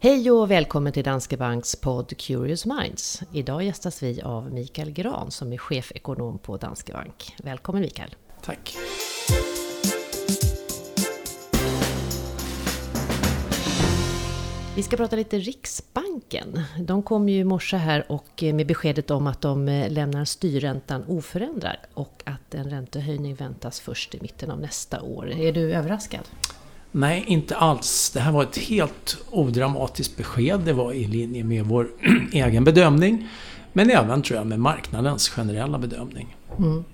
Hej och välkommen till Danske Banks podd Curious Minds. Idag gästas vi av Mikael Gran som är chefekonom på Danske Bank. Välkommen Mikael! Tack! Vi ska prata lite Riksbanken. De kom ju i morse här och med beskedet om att de lämnar styrräntan oförändrad och att en räntehöjning väntas först i mitten av nästa år. Är du överraskad? Nej, inte alls. Det här var ett helt odramatiskt besked. Det var i linje med vår egen bedömning. Men även, tror jag, med marknadens generella bedömning. Mm.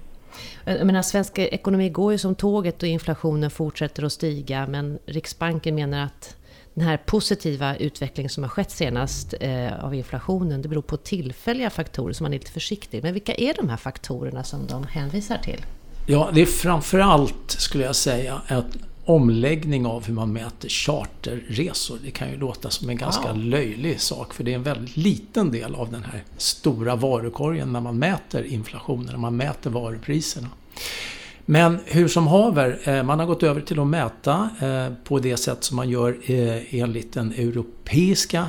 Jag menar, svensk ekonomi går ju som tåget och inflationen fortsätter att stiga. Men Riksbanken menar att den här positiva utvecklingen som har skett senast eh, av inflationen, det beror på tillfälliga faktorer som man är lite försiktig. Men vilka är de här faktorerna som de hänvisar till? Ja, det är framförallt, skulle jag säga, ett omläggning av hur man mäter charterresor. Det kan ju låta som en ganska wow. löjlig sak för det är en väldigt liten del av den här stora varukorgen när man mäter inflationen, när man mäter varupriserna. Men hur som haver, eh, man har gått över till att mäta eh, på det sätt som man gör eh, enligt den europeiska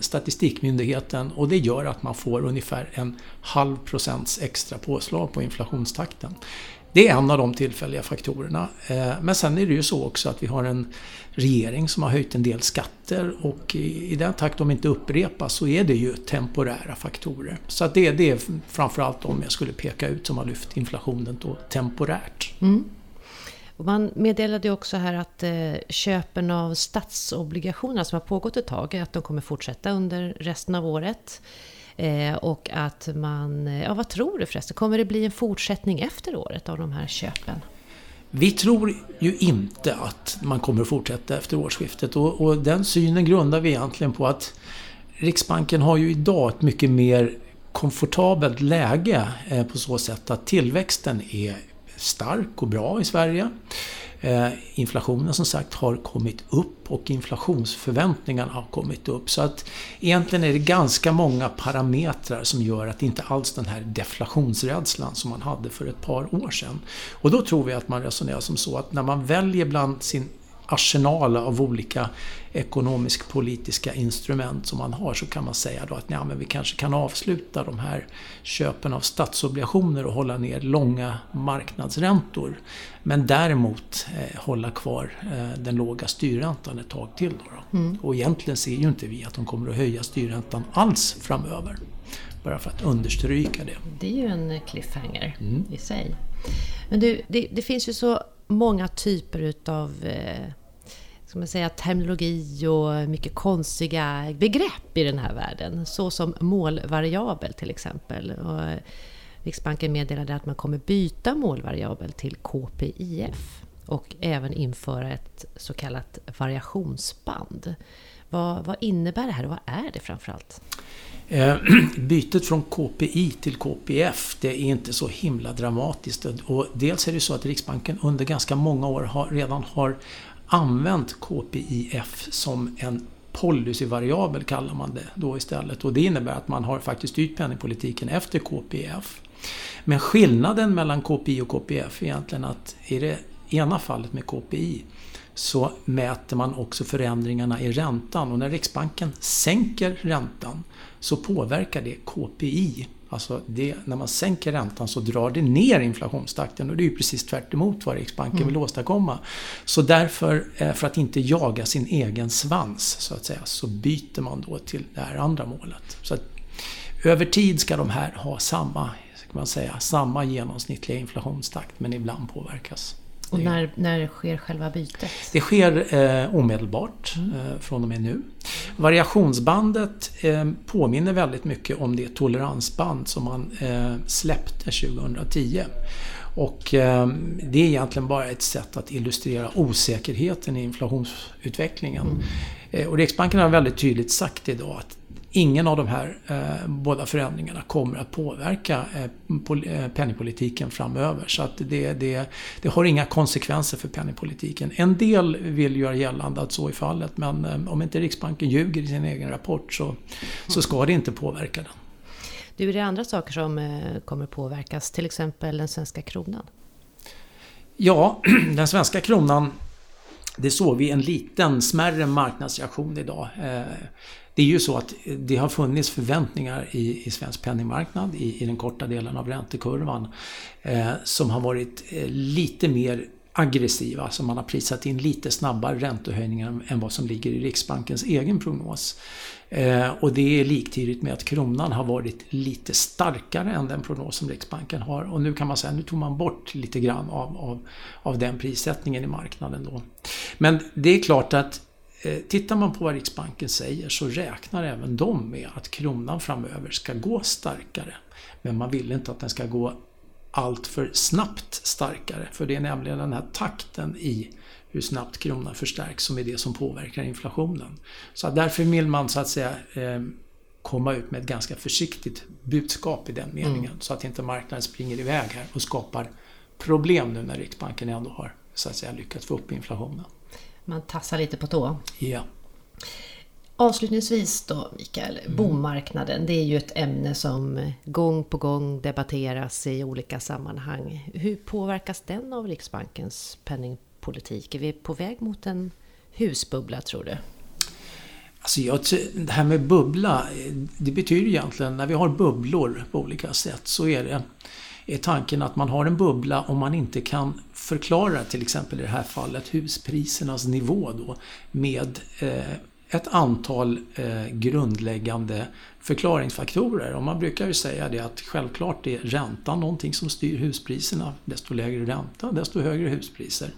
statistikmyndigheten och det gör att man får ungefär en halv procents extra påslag på inflationstakten. Det är en av de tillfälliga faktorerna. Eh, men sen är det ju så också att vi har en regering som har höjt en del skatter och i den takt de inte upprepas så är det ju temporära faktorer. Så att det, det är framförallt de jag skulle peka ut som har lyft inflationen då temporärt. Mm. man meddelade också här att eh, köpen av statsobligationer som har pågått ett tag, att de kommer fortsätta under resten av året. Eh, och att man, ja vad tror du förresten, kommer det bli en fortsättning efter året av de här köpen? Vi tror ju inte att man kommer att fortsätta efter årsskiftet och, och den synen grundar vi egentligen på att Riksbanken har ju idag ett mycket mer komfortabelt läge eh, på så sätt att tillväxten är stark och bra i Sverige. Eh, inflationen som sagt har kommit upp och inflationsförväntningarna har kommit upp. Så att egentligen är det ganska många parametrar som gör att inte alls den här deflationsrädslan som man hade för ett par år sedan. Och då tror vi att man resonerar som så att när man väljer bland sin arsenal av olika ekonomisk-politiska instrument som man har så kan man säga då att ja, men vi kanske kan avsluta de här köpen av statsobligationer och hålla ner långa marknadsräntor. Men däremot eh, hålla kvar eh, den låga styrräntan ett tag till. Då, då. Mm. Och egentligen ser ju inte vi att de kommer att höja styrräntan alls framöver. Bara för att understryka det. Det är ju en cliffhanger mm. i sig. Men du, det, det finns ju så många typer utav eh, ska man säga, terminologi och mycket konstiga begrepp i den här världen. Så som målvariabel till exempel. Och eh, Riksbanken meddelade att man kommer byta målvariabel till KPIF och även införa ett så kallat variationsband. Vad, vad innebär det här och vad är det framförallt? allt? Eh, bytet från KPI till KPF det är inte så himla dramatiskt. Och dels är det så att Riksbanken under ganska många år har, redan har använt KPIF som en policyvariabel kallar man det då istället. Och det innebär att man har faktiskt styrt penningpolitiken efter KPIF. Men skillnaden mellan KPI och KPF är egentligen att i det ena fallet med KPI så mäter man också förändringarna i räntan och när Riksbanken sänker räntan så påverkar det KPI. Alltså det, när man sänker räntan så drar det ner inflationstakten och det är ju precis tvärt vad Riksbanken mm. vill åstadkomma. Så därför, eh, för att inte jaga sin egen svans så att säga, så byter man då till det här andra målet. Så att, över tid ska de här ha samma, ska man säga, samma genomsnittliga inflationstakt men ibland påverkas. Och när, när sker själva bytet? Det sker eh, omedelbart mm. eh, från och med nu. Variationsbandet eh, påminner väldigt mycket om det toleransband som man eh, släppte 2010. Och eh, det är egentligen bara ett sätt att illustrera osäkerheten i inflationsutvecklingen. Mm. Eh, och Riksbanken har väldigt tydligt sagt idag att ingen av de här eh, båda förändringarna kommer att påverka eh, eh, penningpolitiken framöver. Så att det, det, det har inga konsekvenser för penningpolitiken. En del vill göra gällande att så är fallet men eh, om inte Riksbanken ljuger i sin egen rapport så, så ska det inte påverka den. Du, är det andra saker som eh, kommer påverkas? Till exempel den svenska kronan? Ja, den svenska kronan det såg vi en liten smärre marknadsreaktion idag. Eh, det är ju så att det har funnits förväntningar i, i svensk penningmarknad i, i den korta delen av räntekurvan eh, som har varit eh, lite mer aggressiva, så man har prisat in lite snabbare räntehöjningar än vad som ligger i Riksbankens egen prognos. Eh, och det är liktydigt med att kronan har varit lite starkare än den prognos som Riksbanken har. Och nu kan man säga, nu tog man bort lite grann av, av, av den prissättningen i marknaden då. Men det är klart att eh, Tittar man på vad Riksbanken säger så räknar även de med att kronan framöver ska gå starkare. Men man vill inte att den ska gå allt för snabbt starkare. För det är nämligen den här takten i hur snabbt kronan förstärks som är det som påverkar inflationen. Så därför vill man så att säga eh, komma ut med ett ganska försiktigt budskap i den meningen. Mm. Så att inte marknaden springer iväg här och skapar problem nu när Riksbanken ändå har så att säga, lyckats få upp inflationen. Man tassar lite på tå. Ja. Avslutningsvis då Mikael, mm. bomarknaden det är ju ett ämne som gång på gång debatteras i olika sammanhang. Hur påverkas den av Riksbankens penningpolitik? Är vi på väg mot en husbubbla tror du? Alltså jag, det här med bubbla, det betyder egentligen när vi har bubblor på olika sätt så är det är tanken att man har en bubbla om man inte kan förklara till exempel i det här fallet husprisernas nivå då med eh, ett antal eh, grundläggande förklaringsfaktorer. Och man brukar ju säga det att självklart är räntan någonting som styr huspriserna. Desto lägre ränta, desto högre huspriser.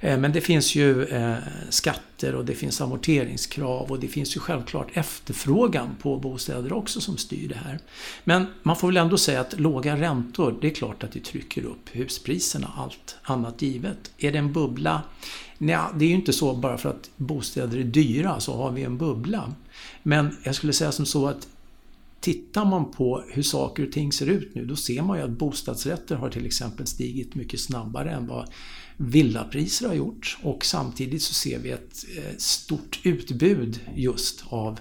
Eh, men det finns ju eh, skatter och det finns amorteringskrav och det finns ju självklart efterfrågan på bostäder också som styr det här. Men man får väl ändå säga att låga räntor, det är klart att det trycker upp huspriserna, allt annat givet. Är det en bubbla? Nej, det är ju inte så bara för att bostäder är dyra så har vi en bubbla. Men jag skulle säga som så att Tittar man på hur saker och ting ser ut nu, då ser man ju att bostadsrätter har till exempel stigit mycket snabbare än vad villapriser har gjort. Och samtidigt så ser vi ett eh, stort utbud just av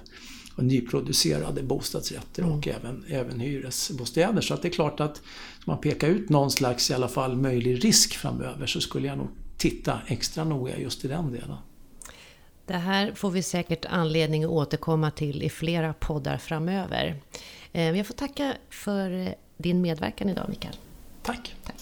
nyproducerade bostadsrätter och mm. även, även hyresbostäder. Så att det är klart att ska man peka ut någon slags i alla fall möjlig risk framöver så skulle jag nog titta extra noga just i den delen. Det här får vi säkert anledning att återkomma till i flera poddar framöver. Eh, jag får tacka för din medverkan idag Mikael. Tack. Tack.